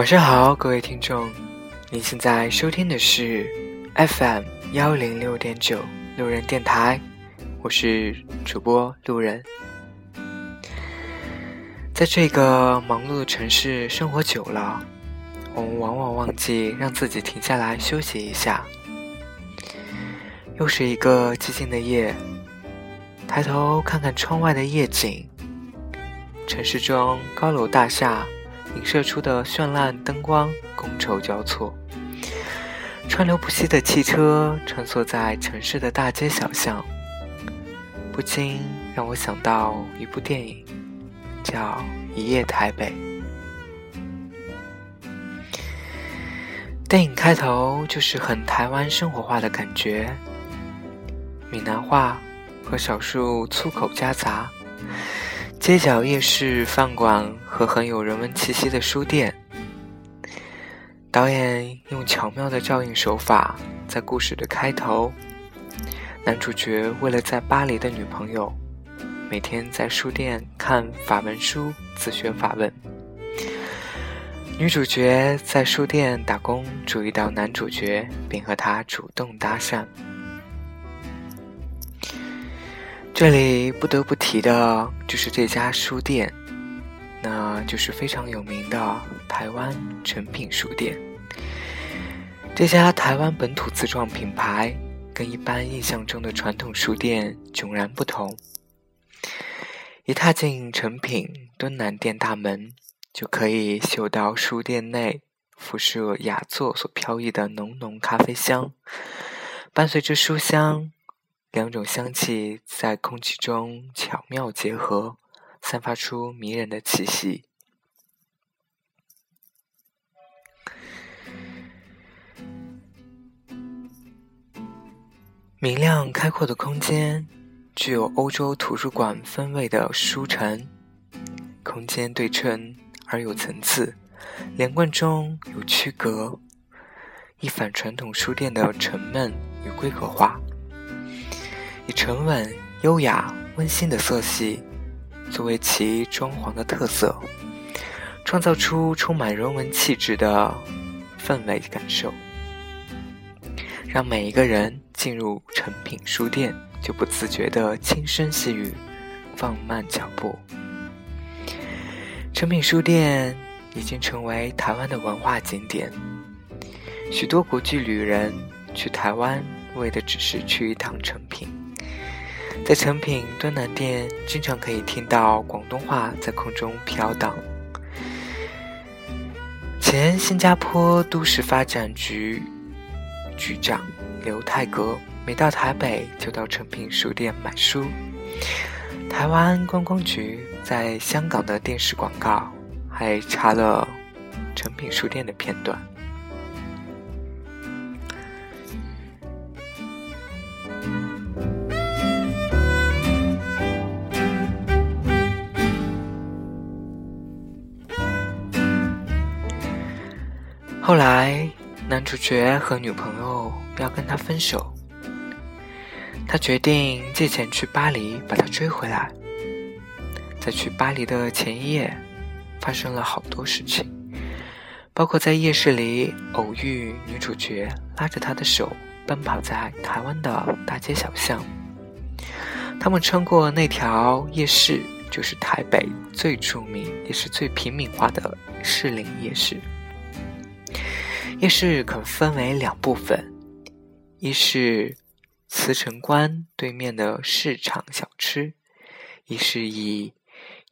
晚上好，各位听众，您现在收听的是 FM 幺零六点九路人电台，我是主播路人。在这个忙碌的城市生活久了，我们往往忘记让自己停下来休息一下。又是一个寂静的夜，抬头看看窗外的夜景，城市中高楼大厦。映射出的绚烂灯光，觥筹交错。川流不息的汽车穿梭在城市的大街小巷，不禁让我想到一部电影，叫《一夜台北》。电影开头就是很台湾生活化的感觉，闽南话和少数粗口夹杂。街角夜市饭馆和很有人文气息的书店，导演用巧妙的照应手法，在故事的开头，男主角为了在巴黎的女朋友，每天在书店看法文书自学法文。女主角在书店打工，注意到男主角，并和他主动搭讪。这里不得不提的就是这家书店，那就是非常有名的台湾诚品书店。这家台湾本土自创品牌，跟一般印象中的传统书店迥然不同。一踏进诚品敦南店大门，就可以嗅到书店内辐射雅座所飘逸的浓浓咖啡香，伴随着书香。两种香气在空气中巧妙结合，散发出迷人的气息。明亮开阔的空间，具有欧洲图书馆氛围的书城，空间对称而有层次，连贯中有区隔，一反传统书店的沉闷与规格化。以沉稳、优雅、温馨的色系作为其装潢的特色，创造出充满人文气质的氛围感受，让每一个人进入诚品书店就不自觉地轻声细语，放慢脚步。诚品书店已经成为台湾的文化景点，许多国际旅人去台湾为的只是去一趟诚品。在成品敦南店，经常可以听到广东话在空中飘荡。前新加坡都市发展局局长刘泰阁，每到台北就到成品书店买书。台湾观光局在香港的电视广告还插了成品书店的片段。后来，男主角和女朋友要跟他分手，他决定借钱去巴黎把她追回来。在去巴黎的前一夜，发生了好多事情，包括在夜市里偶遇女主角，拉着他的手奔跑在台湾的大街小巷。他们穿过那条夜市，就是台北最著名也是最平民化的士林夜市。夜市可分为两部分，一是慈城关对面的市场小吃，一是以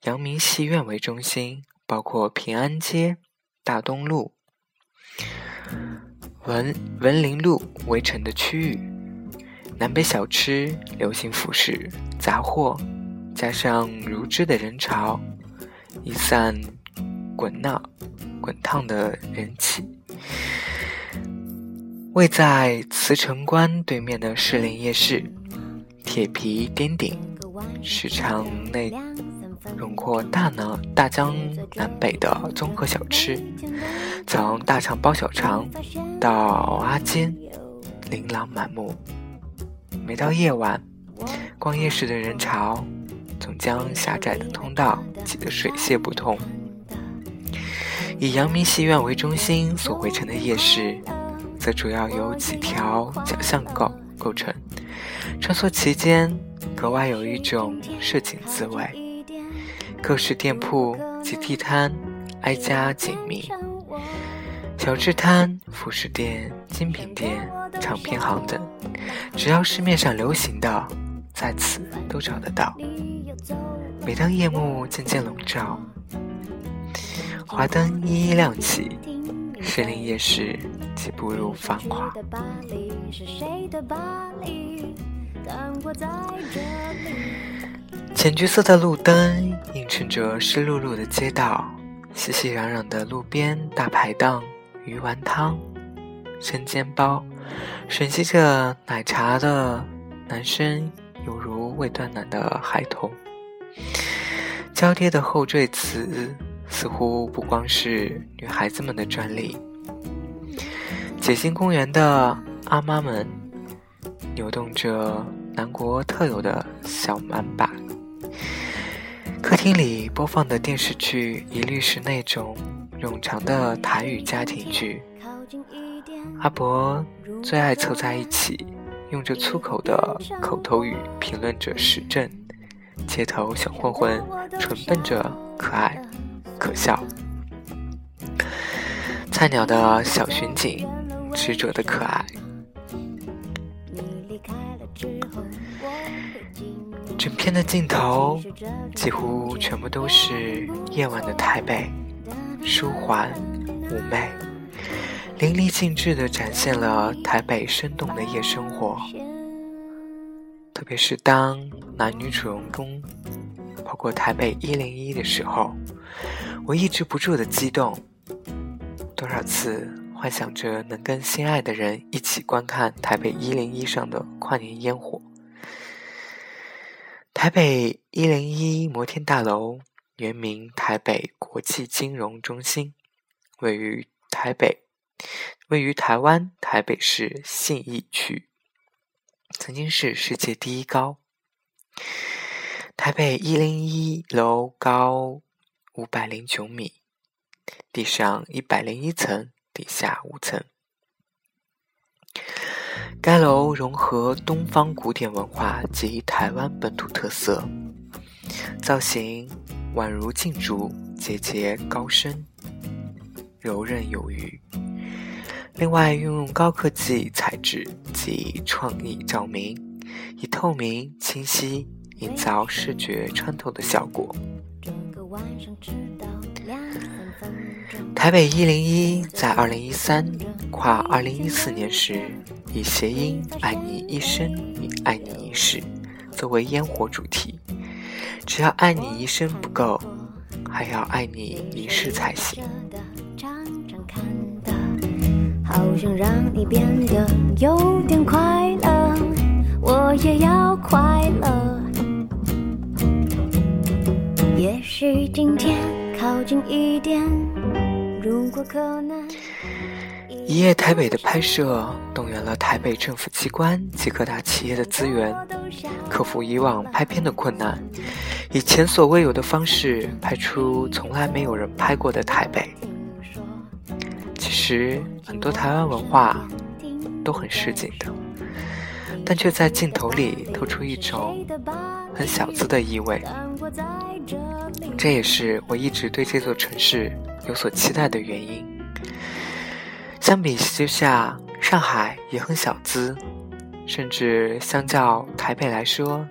阳明戏院为中心，包括平安街、大东路、文文林路围成的区域。南北小吃、流行服饰、杂货，加上如织的人潮，一散滚闹、滚烫的人气。位在慈城关对面的士林夜市，铁皮颠顶，市场内荣获大南大江南北的综合小吃，从大肠包小肠到阿煎，琳琅满目。每到夜晚，逛夜市的人潮总将狭窄的通道挤得水泄不通。以阳明戏院为中心所围成的夜市，则主要由几条小巷构构成，穿梭其间，格外有一种市井滋味。各式店铺及地摊挨家紧密，小吃摊、服饰店、精品店、唱片行等，只要市面上流行的，在此都找得到。每当夜幕渐渐笼罩，华灯一一亮起，士林夜市即步入繁华。浅橘色的路灯映衬着湿漉漉的街道，熙熙攘攘的路边大排档、鱼丸汤、生煎包，吮吸着奶茶的男生犹如未断奶的孩童。交叠的后缀词似乎不光是女孩子们的专利。解心公园的阿妈们扭动着南国特有的小满把。客厅里播放的电视剧一律是那种冗长的台语家庭剧。阿伯最爱凑在一起，用着粗口的口头语评论着时政。街头小混混蠢笨着可爱可笑，菜鸟的小巡警执着的可爱。整片的镜头几乎全部都是夜晚的台北，舒缓妩媚，淋漓尽致地展现了台北生动的夜生活。特别是当男女主人公跑过台北一零一的时候，我抑制不住的激动。多少次幻想着能跟心爱的人一起观看台北一零一上的跨年烟火。台北一零一摩天大楼原名台北国际金融中心，位于台北，位于台湾台北市信义区，曾经是世界第一高。台北一零一楼高五百零九米，地上一百零一层，地下五层。该楼融合东方古典文化及台湾本土特色，造型宛如镜竹，节节高升，柔韧有余。另外，运用高科技材质及创意照明，以透明清晰营造视觉穿透的效果。整个晚上台北一零一在二零一三跨二零一四年时，以谐音“爱你一生，与爱你一世”作为烟火主题。只要爱你一生不够，还要爱你一世才行。好想让你变得有点快乐，我也要快乐。也许今天靠近一点。如果可能。一夜台北的拍摄，动员了台北政府机关及各大企业的资源，克服以往拍片的困难，以前所未有的方式拍出从来没有人拍过的台北。其实很多台湾文化都很市井的，但却在镜头里透出一种很小资的意味。这也是我一直对这座城市。有所期待的原因，相比之下，上海也很小资，甚至相较台北来说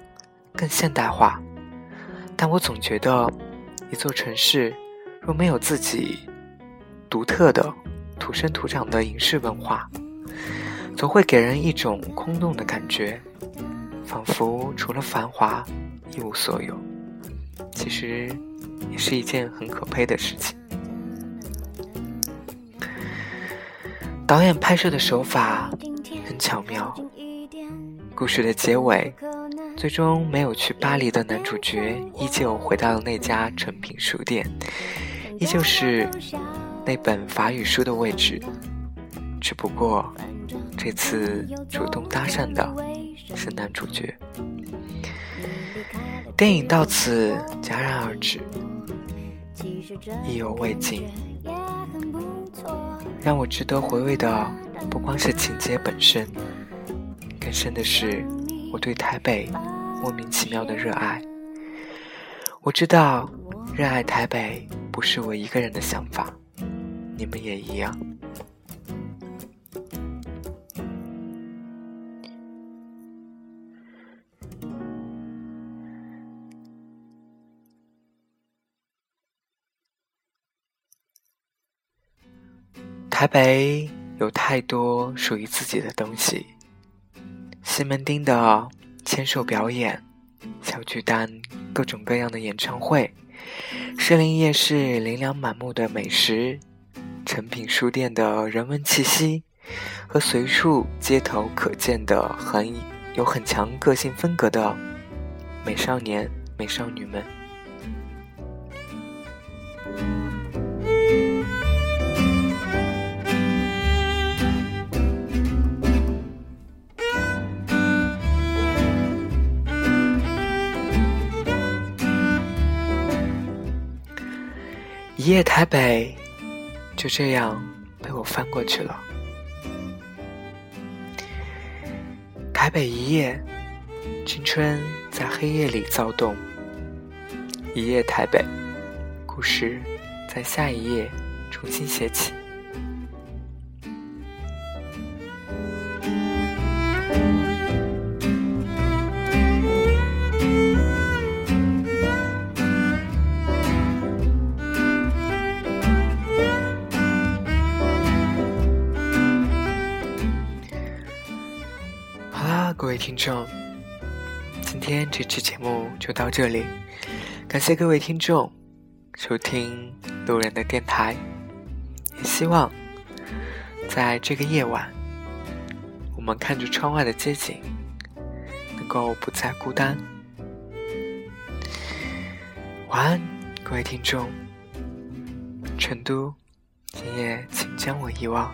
更现代化。但我总觉得，一座城市若没有自己独特的土生土长的影视文化，总会给人一种空洞的感觉，仿佛除了繁华一无所有。其实，也是一件很可悲的事情。导演拍摄的手法很巧妙，故事的结尾，最终没有去巴黎的男主角依旧回到了那家诚品书店，依旧是那本法语书的位置，只不过这次主动搭讪的是男主角。电影到此戛然而止，意犹未尽。让我值得回味的不光是情节本身，更深的是我对台北莫名其妙的热爱。我知道，热爱台北不是我一个人的想法，你们也一样。台北有太多属于自己的东西：西门町的签售表演、小巨蛋各种各样的演唱会、士林夜市琳琅满目的美食、诚品书店的人文气息，和随处街头可见的很有很强个性风格的美少年、美少女们。一夜台北，就这样被我翻过去了。台北一夜，青春在黑夜里躁动。一夜台北，故事在下一页重新写起。各位听众，今天这期节目就到这里，感谢各位听众收听路人的电台，也希望在这个夜晚，我们看着窗外的街景，能够不再孤单。晚安，各位听众，成都，今夜请将我遗忘。